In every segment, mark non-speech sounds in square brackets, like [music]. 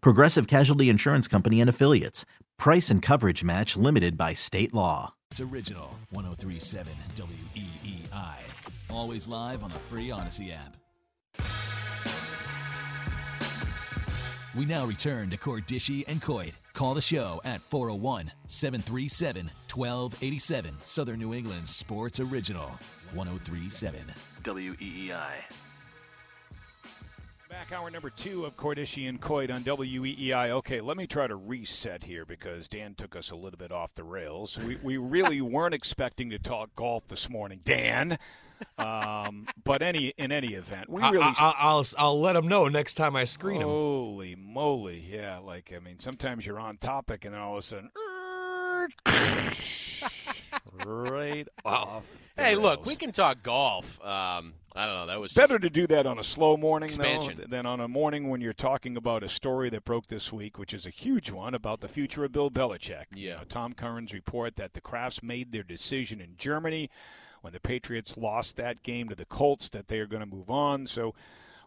Progressive Casualty Insurance Company and Affiliates. Price and coverage match limited by state law. It's original 1037 WEEI. Always live on the free Odyssey app. We now return to Cordischi and Coit. Call the show at 401 737 1287. Southern New England sports original 1037 WEEI. Back hour number two of Cordischi and Coit on WEEI. Okay, let me try to reset here because Dan took us a little bit off the rails. We, we really [laughs] weren't expecting to talk golf this morning, Dan. Um, but any in any event, we really. I, will I'll let them know next time I screen them. Holy moly! Yeah, like I mean, sometimes you're on topic and then all of a sudden, [laughs] [laughs] right off. The Hey, look, we can talk golf. Um, I don't know. That was Better to do that on a slow morning though, Expansion. than on a morning when you're talking about a story that broke this week, which is a huge one about the future of Bill Belichick. You Yeah. know, Tom Curran's report that the Krafts made their decision in Germany when the Patriots lost that game to the Colts that they are going to move on. So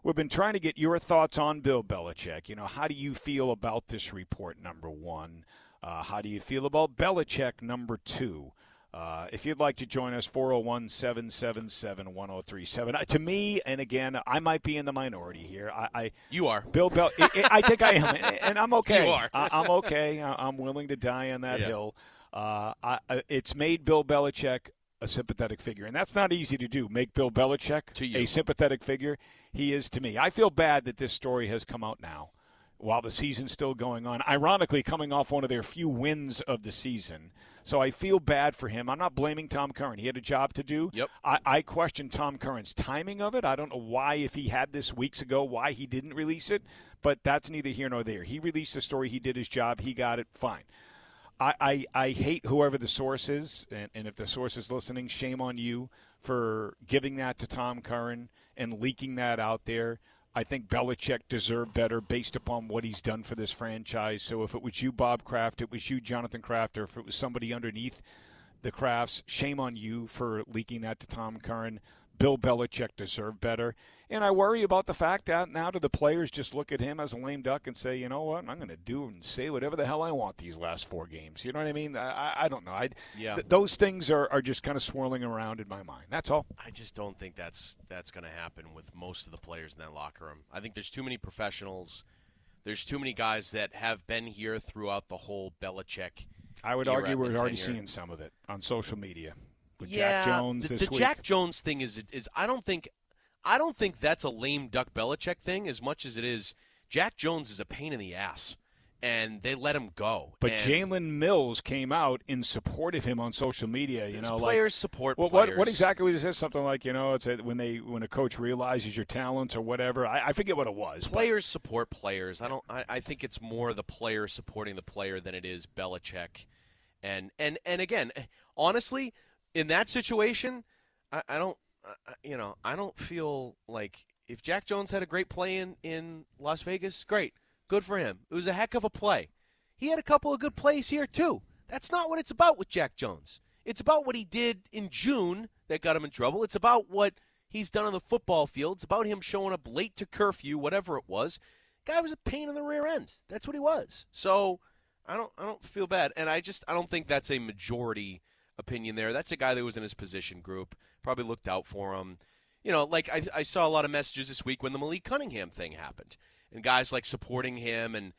we've been trying to get your thoughts on Bill Belichick. You know, how do you feel about this report, number one? Uh, how do you feel about Belichick, number two? Uh, if you'd like to join us, 401 777 1037. To me, and again, I might be in the minority here. I, I You are. Bill Bel. I, I- I think I am, and I'm okay. [laughs] You are. I, I'm okay. I- I'm willing to die on that Yeah. hill. Uh, I, I- it's made Bill Belichick a sympathetic figure, and that's not easy to do. Make Bill Belichick To you. a sympathetic figure. He is to me. I feel bad that this story has come out now, while the season's still going on. Ironically, coming off one of their few wins of the season. So I feel bad for him. I'm not blaming Tom Curran. He had a job to do. Yep. I, I question Tom Curran's timing of it. I don't know why, if he had this weeks ago, why he didn't release it, but that's neither here nor there. He released the story. He did his job. He got it. Fine. I, I, I hate whoever the source is, and, and if the source is listening, shame on you for giving that to Tom Curran and leaking that out there. I think Belichick deserved better based upon what he's done for this franchise. So if it was you, Bob Kraft, it was you, Jonathan Kraft, or if it was somebody underneath the Krafts, shame on you for leaking that to Tom Curran. Bill Belichick deserved better. And I worry about the fact that now do the players just look at him as a lame duck and say, you know what, I'm going to do and say whatever the hell I want these last four games. You know what I mean? I, I, don't know. I, Yeah. th- those things are, are just kind of swirling around in my mind. That's all. I just don't think that's that's going to happen with most of the players in that locker room. I think there's too many professionals. There's too many guys that have been here throughout the whole Belichick. I would argue we're already tenure. seeing some of it on social media with yeah, Jack Jones the, this the. Jack Jones thing is is I don't think I don't think that's a lame duck Belichick thing as much as it is Jack Jones is a pain in the ass, and they let him go. but Jalen Mills came out in support of him on social media. You know, like players support Well, players. what, what exactly was it? Said Something like you know, it's a, when they when a coach realizes your talents or whatever. I, I forget what it was. but- Players support players. I don't. I, I think it's more the player supporting the player than it is Belichick. And and and again, honestly, in that situation, I, I don't. You know, I don't feel like if Jack Jones had a great play in in Las Vegas, great, good for him. It was a heck of a play. He had a couple of good plays here too. That's not what it's about with Jack Jones. It's about what he did in June that got him in trouble. It's about what he's done on the football field. It's about him showing up late to curfew, whatever it was. Guy was a pain in the rear end. That's what he was. So I don't I don't feel bad. And I just I don't think that's a majority opinion there. That's a guy that was in his position group, probably looked out for him. You know, like I, I saw a lot of messages this week when the Malik Cunningham thing happened. And guys like supporting him and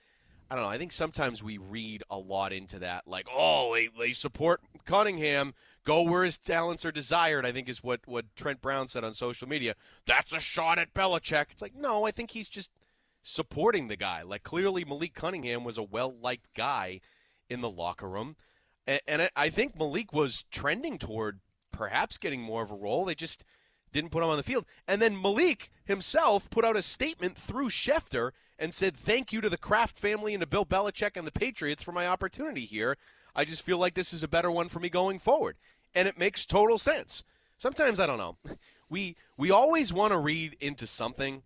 I don't know. I think sometimes we read a lot into that, like, oh, they, they support Cunningham, go where his talents are desired. I think is what what Trent Brown said on social media. That's a shot at Belichick. It's like, no, I think he's just supporting the guy. Like clearly, Malik Cunningham was a well liked guy in the locker room, and, and I think Malik was trending toward perhaps getting more of a role. They just didn't put him on the field. And then Malik himself put out a statement through Schefter and said, Thank you to the Kraft family and to Bill Belichick and the Patriots for my opportunity here. I just feel like this is a better one for me going forward. And it makes total sense. Sometimes I don't know. [laughs] We we always want to read into something.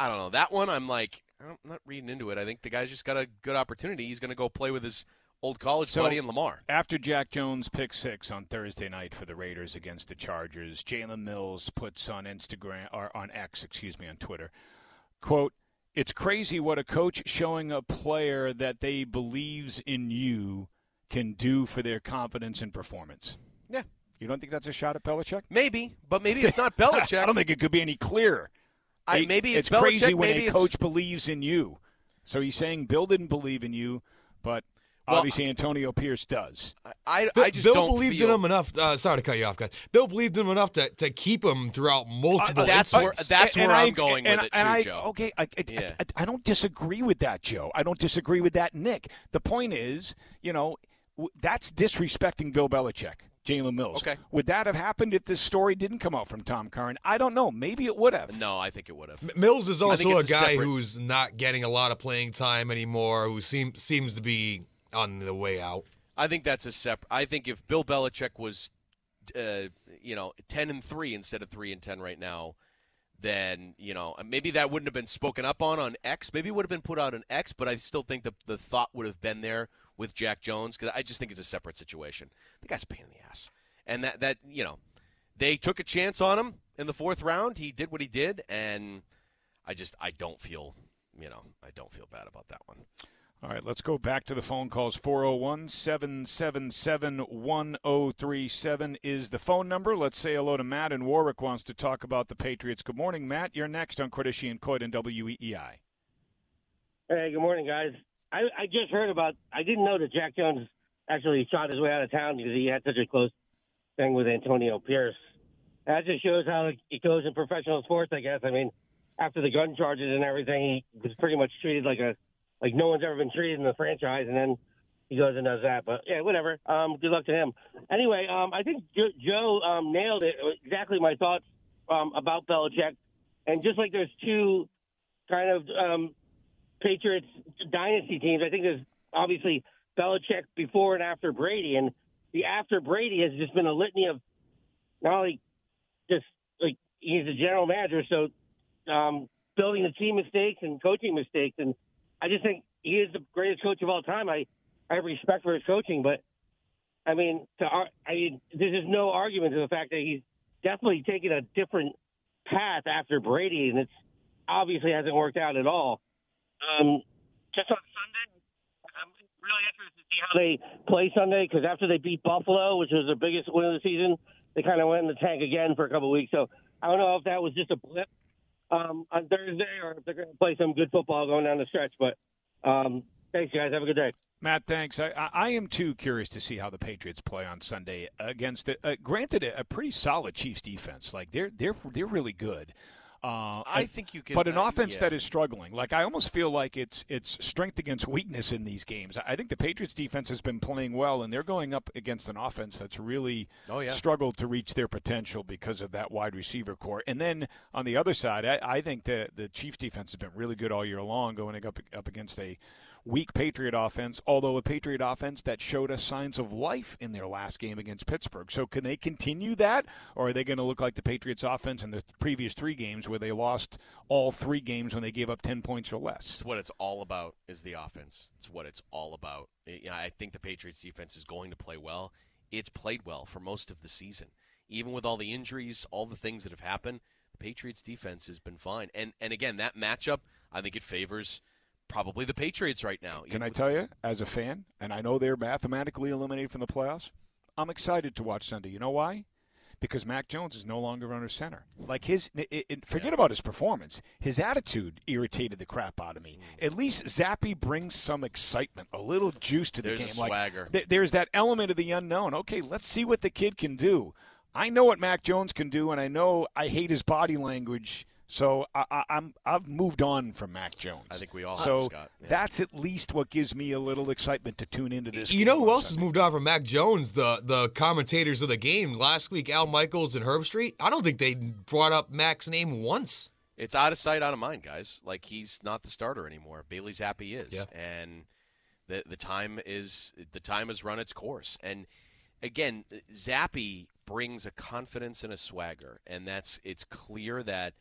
I don't know. That one I'm like, I'm not reading into it. I think the guy's just got a good opportunity. He's going to go play with his old college So, buddy in Lamar. After Jack Jones pick six on Thursday night for the Raiders against the Chargers, Jalen Mills puts on Instagram or on X, excuse me, on Twitter, quote, "It's crazy what a coach showing a player that they believes in you can do for their confidence and performance." Yeah. You don't think that's a shot at Belichick? Maybe, but maybe it's not Belichick. [laughs] I don't think it could be any clearer. I- maybe it's, crazy Belichick, when maybe a it's- coach believes in you. So he's saying Bill didn't believe in you, but Well, obviously Antonio Pierce does. I, Bill, I just Bill don't believed feel, in him enough. Uh, sorry to cut you off, guys. Bill believed in him enough to, to keep him throughout multiple. that's incidents. where that's And- where and I'm I- going and, with it too, I, Joe. Okay, I, I, Yeah. I, I don't disagree with that, Joe. I don't disagree with that, Nick. The point is, you know, that's disrespecting Bill Belichick, Jalen Mills. Okay. Would that have happened if this story didn't come out from Tom Curran? I don't know. Maybe it would have. No, I think it would have. M- Mills is also a it's a guy separate- who's not getting a lot of playing time anymore. Who seems seems to be on the way out. I think that's a separate. I think if Bill Belichick was, uh, you know, ten and three instead of three and ten right now, then you know maybe that wouldn't have been spoken up on on X. Maybe it would have been put out on X, but I still think the the thought would have been there with Jack Jones because I just think it's a separate situation. The guy's a pain in the ass, and that that you know they took a chance on him in the fourth round. He did what he did, and I just I don't feel you know I don't feel bad about that one. All right, let's go back to the phone calls. 401 777 1037 is the phone number. Let's say hello to Matt and Warwick wants to talk about the Patriots. Good morning, Matt. You're next on Cordischi and Coit and WEEI. Hey, good morning, guys. I, I just heard about. I didn't know that Jack Jones actually shot his way out of town because he had such a close thing with Antonio Pierce. That just shows how it goes in professional sports, I guess. I mean, after the gun charges and everything, he was pretty much treated like a like no one's ever been treated in the franchise, and then he goes and does that. But yeah, whatever. Um, good luck to him. Anyway, um, I think Jo- Joe um, nailed it. Exactly my thoughts um, about Belichick, and just like there's two kind of um, Patriots dynasty teams. I think there's obviously Belichick before and after Brady, and the after Brady has just been a litany of not only just like he's a general manager, so um, building the team mistakes and coaching mistakes, and I just think he is the greatest coach of all time. I I have respect for his coaching, but I mean, to I mean, there's just no argument to the fact that he's definitely taken a different path after Brady, and it's obviously hasn't worked out at all. Um, just on Sunday, I'm really interested to see how they play Sunday because after they beat Buffalo, which was their biggest win of the season, they kind of went in the tank again for a couple of weeks. So I don't know if that was just a blip um, on Thursday or if they're going to play some good football going down the stretch. But um, thanks, guys. Have a good day. Matt, thanks. I, I, am too curious to see how the Patriots play on Sunday against, a, uh, granted, a, a pretty solid Chiefs defense. Like they're they're they're really good. Uh, I and- think you can, but an uh, offense yeah. that is struggling. Like I almost feel like it's it's strength against weakness in these games. I think the Patriots defense has been playing well, and they're going up against an offense that's really Oh, yeah. struggled to reach their potential because of that wide receiver corps. And then on the other side, I, I think the the Chiefs defense has been really good all year long, going up up against a weak Patriot offense, although a Patriot offense that showed us signs of life in their last game against Pittsburgh. So can they continue that, or are they going to look like the Patriots offense in the previous three games where they lost all three games when they gave up 10 points or less? It's what it's all about is the offense. It's what it's all about. I think the Patriots defense is going to play well. It's played well for most of the season. Even with all the injuries, all the things that have happened, the Patriots defense has been fine. And and again, that matchup, I think it favors probably the Patriots right now. Can I tell you, as a fan, and I know they're mathematically eliminated from the playoffs, I'm excited to watch Sunday. You know why? because Mac Jones is no longer under center. Like his, it, it, forget about his performance. His attitude irritated the crap out of me. Mm. At least Zappe brings some excitement, a little juice to the There's game. Like, swagger. th- there's that element of the unknown. Okay, let's see what the kid can do. I know what Mac Jones can do, and I know I hate his body language. So I, I, I'm I've moved on from Mac Jones. I think we all so have, Scott. Yeah. that's at least what gives me a little excitement to tune into this. You know who on else has moved on from Mac Jones? The the commentators of the game last week, Al Michaels and Herbstreit. I don't think they brought up Mac's name once. It's out of sight, out of mind, guys. Like he's not the starter anymore. Bailey Zappe is, Yeah. and the the time is the time has run its course. And again, Zappe brings a confidence and a swagger, and that's it's clear that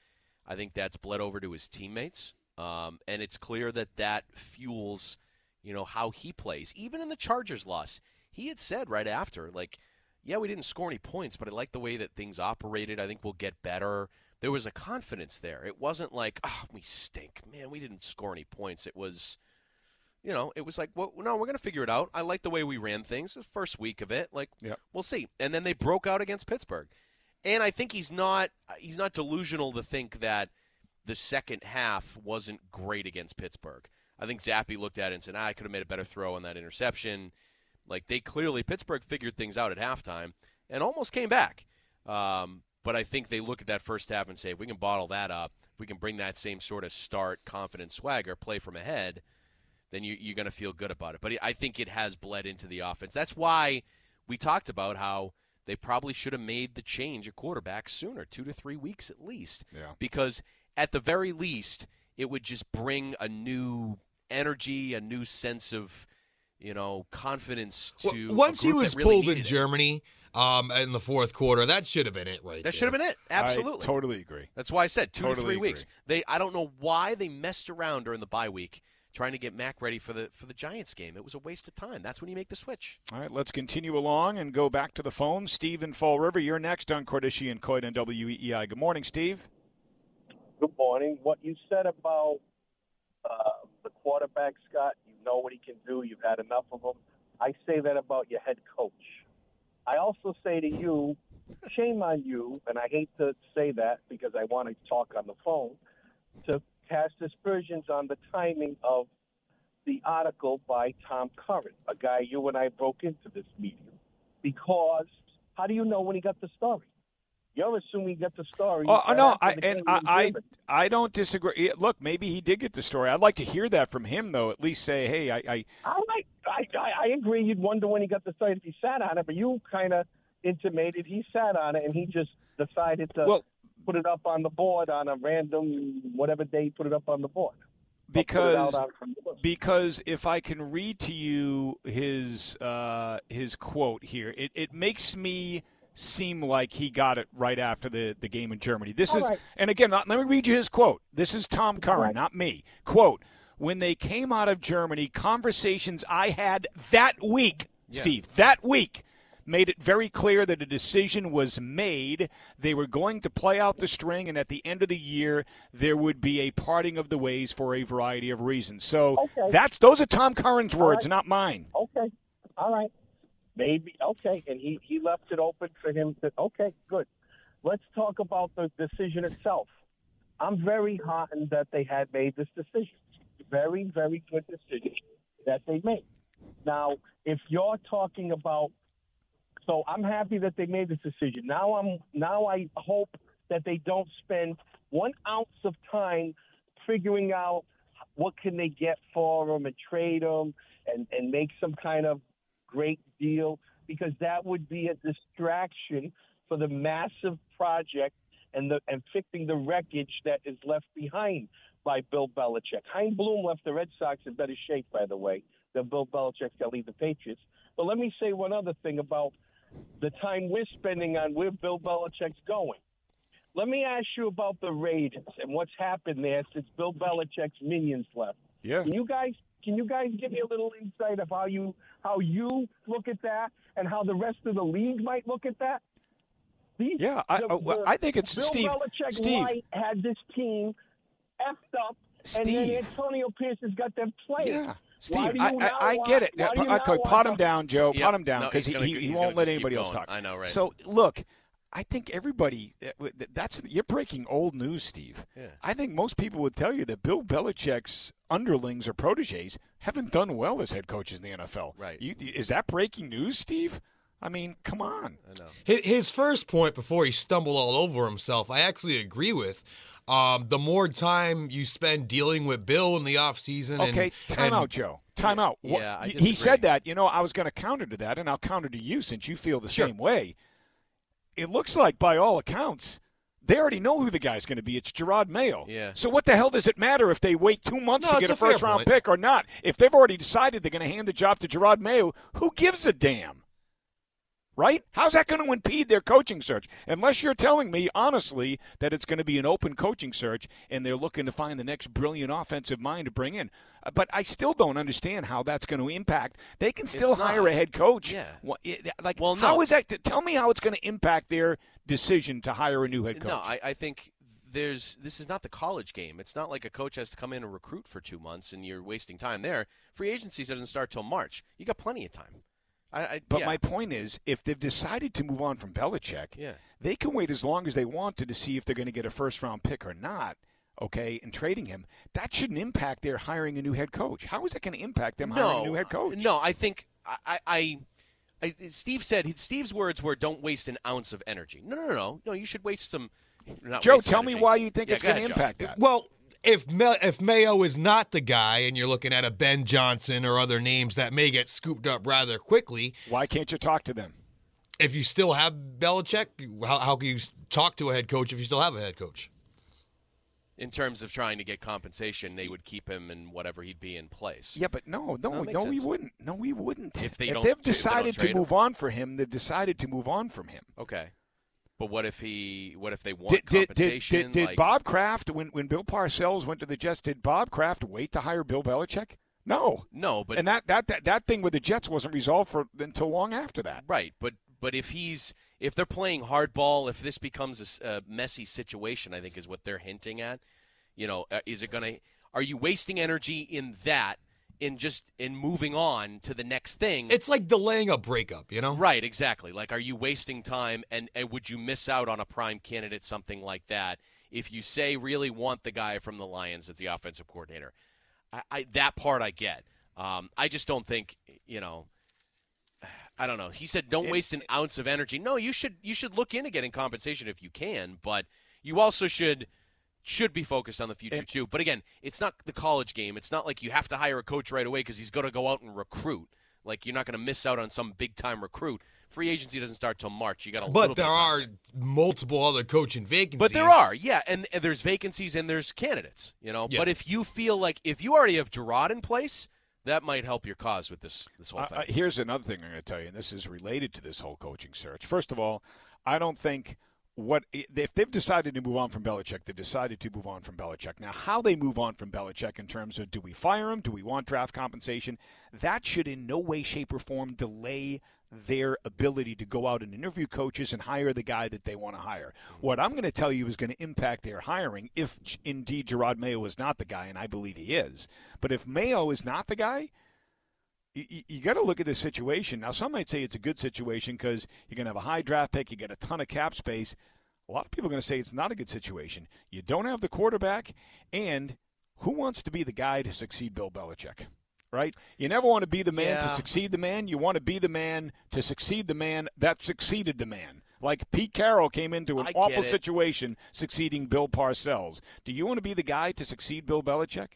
I think that's bled over to his teammates, um, and it's clear that that fuels, you know, how he plays. Even in the Chargers loss, he had said right after, like, yeah, we didn't score any points, but I like the way that things operated. I think we'll get better. There was a confidence there. It wasn't like, oh, we stink, man. We didn't score any points. It was, you know, it was like, well, no, we're gonna figure it out. I like the way we ran things. The first week of it, like, Yep. we'll see. And then they broke out against Pittsburgh, and I think he's not he's not delusional to think that the second half wasn't great against Pittsburgh. I think Zappe looked at it and said, ah, I could have made a better throw on that interception. Like they clearly Pittsburgh figured things out at halftime and almost came back. Um, but I think they look at that first half and say, if we can bottle that up, if we can bring that same sort of start, confident swagger, play from ahead, then you, you're going to feel good about it. But I think it has bled into the offense. That's why we talked about how they probably should have made the change at quarterback sooner, two to three weeks at least. Yeah. Because at the very least, it would just bring a new energy, a new sense of, you know, confidence Well, to. a Once he was really pulled in needed it. Germany um, in the fourth quarter, that should have been it right That there. should have been it. Absolutely. I totally agree. That's why I said two to three agree. weeks. They I don't know why they messed around during the bye week trying to get Mac ready for the for the Giants game. It was a waste of time. That's when you make the switch. All right, let's continue along and go back to the phone. Steve in Fall River, you're next on Cordischi and Coit on WEEI. Good morning, Steve. Good morning. What you said about uh, the quarterback, Scott, you know what he can do. You've had enough of him. I say that about your head coach. I also say to you, shame on you, and I hate to say that because I want to talk on the phone, to cast aspersions on the timing of the article by Tom Curran, a guy you and I broke into this medium. Because how do you know when he got the story? You're assuming he got the story. Oh right no, I and I, I I don't disagree. Look, maybe he did get the story. I'd like to hear that from him, though. At least say, hey, I, I I, I, I, I agree. You'd wonder when he got the story if he sat on it, but you kind of intimated he sat on it and he just decided to well put it up on the board on a random whatever day he put it up on the board. Or put it because on- from the list. because if I can read to you his uh, his quote here, it, it makes me seem like he got it right after the, the game in Germany. This All is right. and again, let me read you his quote. This is Tom Curran, right. not me. Quote: When they came out of Germany, conversations I had that week, Steve, that week. Made it very clear that a decision was made. They were going to play out the string, and at the end of the year, there would be a parting of the ways for a variety of reasons. So Okay. that's those are Tom Curran's words, right. not mine. Okay, all right, maybe okay, and he he left it open for him to. Okay, good. Let's talk about the decision itself. I'm very heartened that they had made this decision. Very, very good decision that they made. Now, if you're talking about, so I'm happy that they made this decision. Now I'm now I hope that they don't spend one ounce of time figuring out what can they get for him and trade him and and make some kind of great deal because that would be a distraction for the massive project and the and fixing the wreckage that is left behind by Bill Belichick. Chaim Bloom left the Red Sox in better shape, by the way, than Bill Belichick's to leave the Patriots. But let me say one other thing about the time we're spending on where Bill Belichick's going. Let me ask you about the Raiders and what's happened there since Bill Belichick's minions left. Yeah. Can you guys can you guys give me a little insight of how you how you look at that and how the rest of the league might look at that? These, Yeah, I- the- the- I think it's- Bill Steve, Belichick Steve. Had this team effed up, and Steve. then Antonio Pierce has got them playing. Yeah. Why Steve, I, I, I get it. why do you okay, pot want him down, Joe. Yeah, Pot him down because he's he, he, he won't let just keep anybody else talk. I know, right. So look, I think everybody uh, that's you're breaking old news, Steve. Yeah. I think most people would tell you that Bill Belichick's underlings or proteges haven't done well as head coaches in the NFL. Right. You, is that breaking news, Steve? I mean, come on. I know. His, his first point before he stumbled all over himself, I actually agree with. Um, the more time you spend dealing with Bill in the offseason. Okay, and, time and out, Joe. Time out. Yeah, I he- he said that. You know, I was going to counter to that, and I'll counter to you since you feel the Sure. same way. It looks like, by all accounts, they already know who the guy's going to be. It's Jerod Mayo. Yeah. So what the hell does it matter if they wait two months No, to get a, a first round point. pick or not? If they've already decided they're going to hand the job to Jerod Mayo, who gives a damn? Right? How's that going to impede their coaching search? Unless you're telling me, honestly, that it's going to be an open coaching search and they're looking to find the next brilliant offensive mind to bring in. Uh, But I still don't understand how that's going to impact. They can still It's not. hire a head coach. Yeah. Like, Well, how no. is that? Tell me how it's going to impact their decision to hire a new head coach. No, I, I think there's this is not the college game. It's not like a coach has to come in and recruit for two months and you're wasting time there. Free agency doesn't start till March. You got plenty of time. I, I But yeah. my point is, if they've decided to move on from Belichick, Yeah. they can wait as long as they want to to see if they're going to get a first round pick or not. Okay, and trading him, that shouldn't impact their hiring a new head coach. How is that going to impact them hiring no, a new head coach? No, I think I, I, I, I Steve said Steve's words were, "Don't waste an ounce of energy." No, no, no, no. No, you should waste some. Joe, waste some tell me why you think Yeah, it's going to ahead, Joe. impact that. Well, if Ma- if Mayo is not the guy, and you're looking at a Ben Johnson or other names that may get scooped up rather quickly, Why can't you talk to them? if you still have Belichick, how, how can you talk to a head coach if you still have a head coach? In terms of trying to get compensation, they would keep him in whatever he'd be in place. Yeah, but no, no, that no, makes we wouldn't. No, we wouldn't. If they if don't- they've if they don't decided to trade him? move on for him, they've decided to move on from him. Okay. But what if he? What if they want Did, did, did, did, did like, Bob Kraft, when, when Bill Parcells went to the Jets, did Bob Kraft wait to hire Bill Belichick? No. No, but and that, that, that, that thing with the Jets wasn't resolved for until long after that. Right, but but if he's if they're playing hardball, if this becomes a messy situation, I think is what they're hinting at. You know, uh, is it going to? Are you wasting energy in that? In just in moving on to the next thing? It's like delaying a breakup, you know? right, exactly. Like, are you wasting time? And, and would you miss out on a prime candidate, something like that, if you say really want the guy from the Lions as the offensive coordinator? I, I that part I get. Um, I just don't think you know. I don't know. He said, "Don't waste an ounce of energy." No, you should you should look into getting compensation if you can, but you also should should be focused on the future too. But again, it's not the college game. It's not like you have to hire a coach right away because he's going to go out and recruit. Like you're not going to miss out on some big time recruit. Free agency doesn't start till March. You got a little But bit there of time. are multiple other coaching vacancies. But there are, yeah, and, and there's vacancies and there's candidates, you know. Yeah. But if you feel like if you already have Jerod in place, that might help your cause with this this whole Uh, thing. uh, here's another thing I'm going to tell you, and this is related to this whole coaching search. First of all, I don't think what if they've decided to move on from Belichick, they've decided to move on from Belichick. Now, how they move on from Belichick in terms of do we fire him, do we want draft compensation, that should in no way, shape, or form delay their ability to go out and interview coaches and hire the guy that they want to hire. Mm-hmm. What I'm going to tell you is going to impact their hiring if indeed Jerod Mayo is not the guy, and I believe he is. But if Mayo is not the guy, you, you got to look at this situation. Now, some might say it's a good situation because you're going to have a high draft pick, you get a ton of cap space. A lot of people are going to say it's not a good situation. You don't have the quarterback, and who wants to be the guy to succeed Bill Belichick? Right? You never want to be the man to succeed the man. You want to be the man to succeed the man that succeeded the man. Like Pete Carroll came into an awful it. situation succeeding Bill Parcells. Do you want to be the guy to succeed Bill Belichick?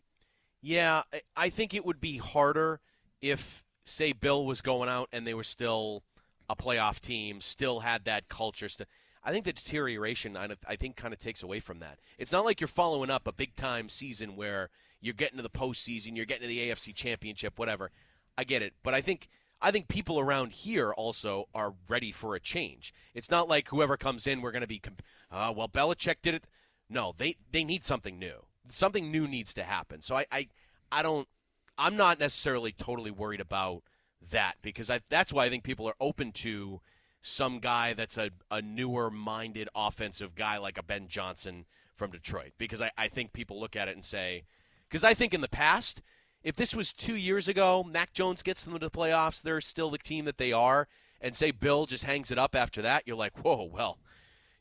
Yeah, I think it would be harder if, say, Bill was going out and they were still a playoff team, still had that culture. St- I think the deterioration, I I think, kind of takes away from that. It's not like you're following up a big time season where you're getting to the postseason, you're getting to the AFC Championship, whatever. I get it, but I think I think people around here also are ready for a change. It's not like whoever comes in, we're going to be, comp- uh, well, Belichick did it. No, they they need something new. Something new needs to happen. So I I, I don't. I'm not necessarily totally worried about that because I, that's why I think people are open to some guy that's a, a newer minded offensive guy like a Ben Johnson from Detroit because I, I think people look at it and say because I think in the past if this was two years ago Mac Jones gets them to the playoffs they're still the team that they are and say Bill just hangs it up after that you're like whoa well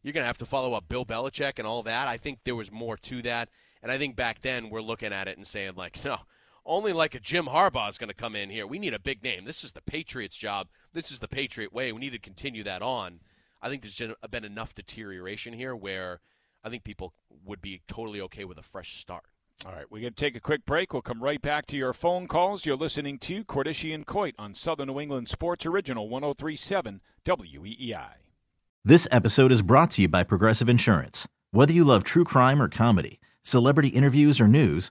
you're going to have to follow up Bill Belichick and all that. I think there was more to that. And I think back then we're looking at it and saying, like, [laughs] no, only like a Jim Harbaugh is going to come in here. We need a big name. This is the Patriots' job. This is the Patriot way. We need to continue that on. I think there's been enough deterioration here where I think people would be totally okay with a fresh start. All right, we're going to take a quick break. We'll come right back to your phone calls. You're listening to Cordischi and Coit on Southern New England Sports Original 1037 WEEI. This episode is brought to you by Progressive Insurance. Whether you love true crime or comedy, celebrity interviews or news,